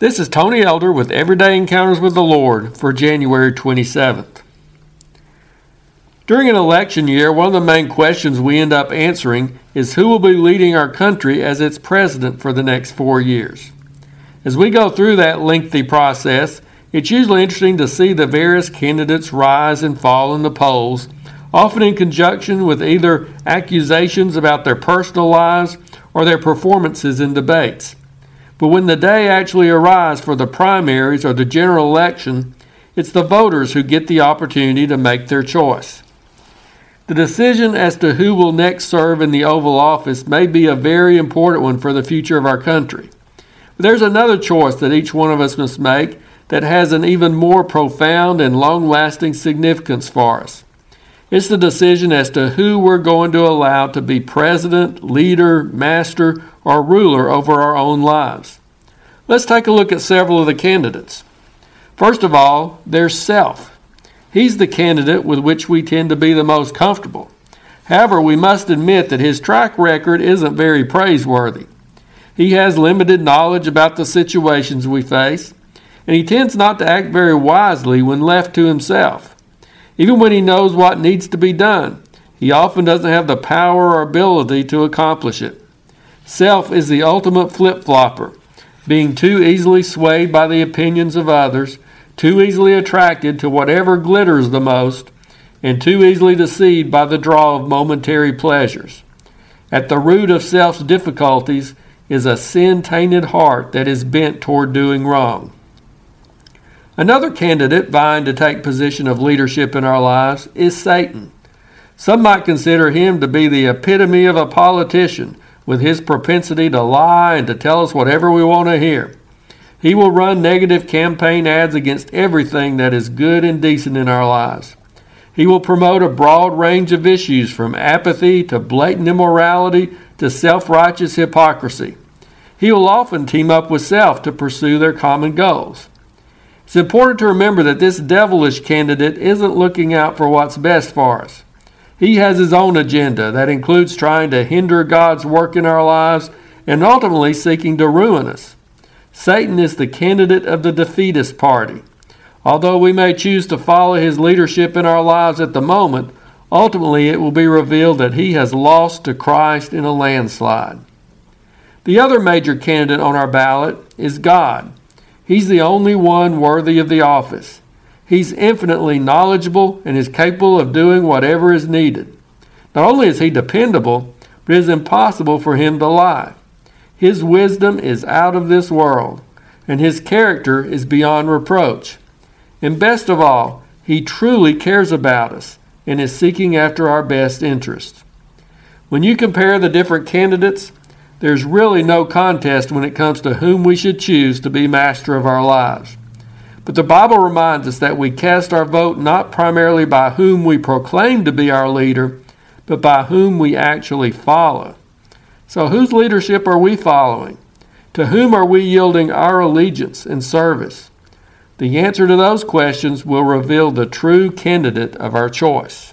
This is Tony Elder with Everyday Encounters with the Lord for January 27th. During an election year, one of the main questions we end up answering is who will be leading our country as its president for the next four years. As we go through that lengthy process, it's usually interesting to see the various candidates rise and fall in the polls, often in conjunction with either accusations about their personal lives or their performances in debates. But when the day actually arrives for the primaries or the general election, it's the voters who get the opportunity to make their choice. The decision as to who will next serve in the Oval Office may be a very important one for the future of our country. But there's another choice that each one of us must make that has an even more profound and long lasting significance for us. It's the decision as to who we're going to allow to be president, leader, master, or ruler over our own lives. Let's take a look at several of the candidates. First of all, there's self. He's the candidate with which we tend to be the most comfortable. However, we must admit that his track record isn't very praiseworthy. He has limited knowledge about the situations we face, and he tends not to act very wisely when left to himself. Even when he knows what needs to be done, he often doesn't have the power or ability to accomplish it. Self is the ultimate flip flopper, being too easily swayed by the opinions of others, too easily attracted to whatever glitters the most, and too easily deceived by the draw of momentary pleasures. At the root of self's difficulties is a sin tainted heart that is bent toward doing wrong. Another candidate vying to take position of leadership in our lives is Satan. Some might consider him to be the epitome of a politician with his propensity to lie and to tell us whatever we want to hear. He will run negative campaign ads against everything that is good and decent in our lives. He will promote a broad range of issues from apathy to blatant immorality to self righteous hypocrisy. He will often team up with self to pursue their common goals. It's important to remember that this devilish candidate isn't looking out for what's best for us. He has his own agenda that includes trying to hinder God's work in our lives and ultimately seeking to ruin us. Satan is the candidate of the defeatist party. Although we may choose to follow his leadership in our lives at the moment, ultimately it will be revealed that he has lost to Christ in a landslide. The other major candidate on our ballot is God. He's the only one worthy of the office. He's infinitely knowledgeable and is capable of doing whatever is needed. Not only is he dependable, but it is impossible for him to lie. His wisdom is out of this world, and his character is beyond reproach. And best of all, he truly cares about us and is seeking after our best interests. When you compare the different candidates, there's really no contest when it comes to whom we should choose to be master of our lives. But the Bible reminds us that we cast our vote not primarily by whom we proclaim to be our leader, but by whom we actually follow. So, whose leadership are we following? To whom are we yielding our allegiance and service? The answer to those questions will reveal the true candidate of our choice.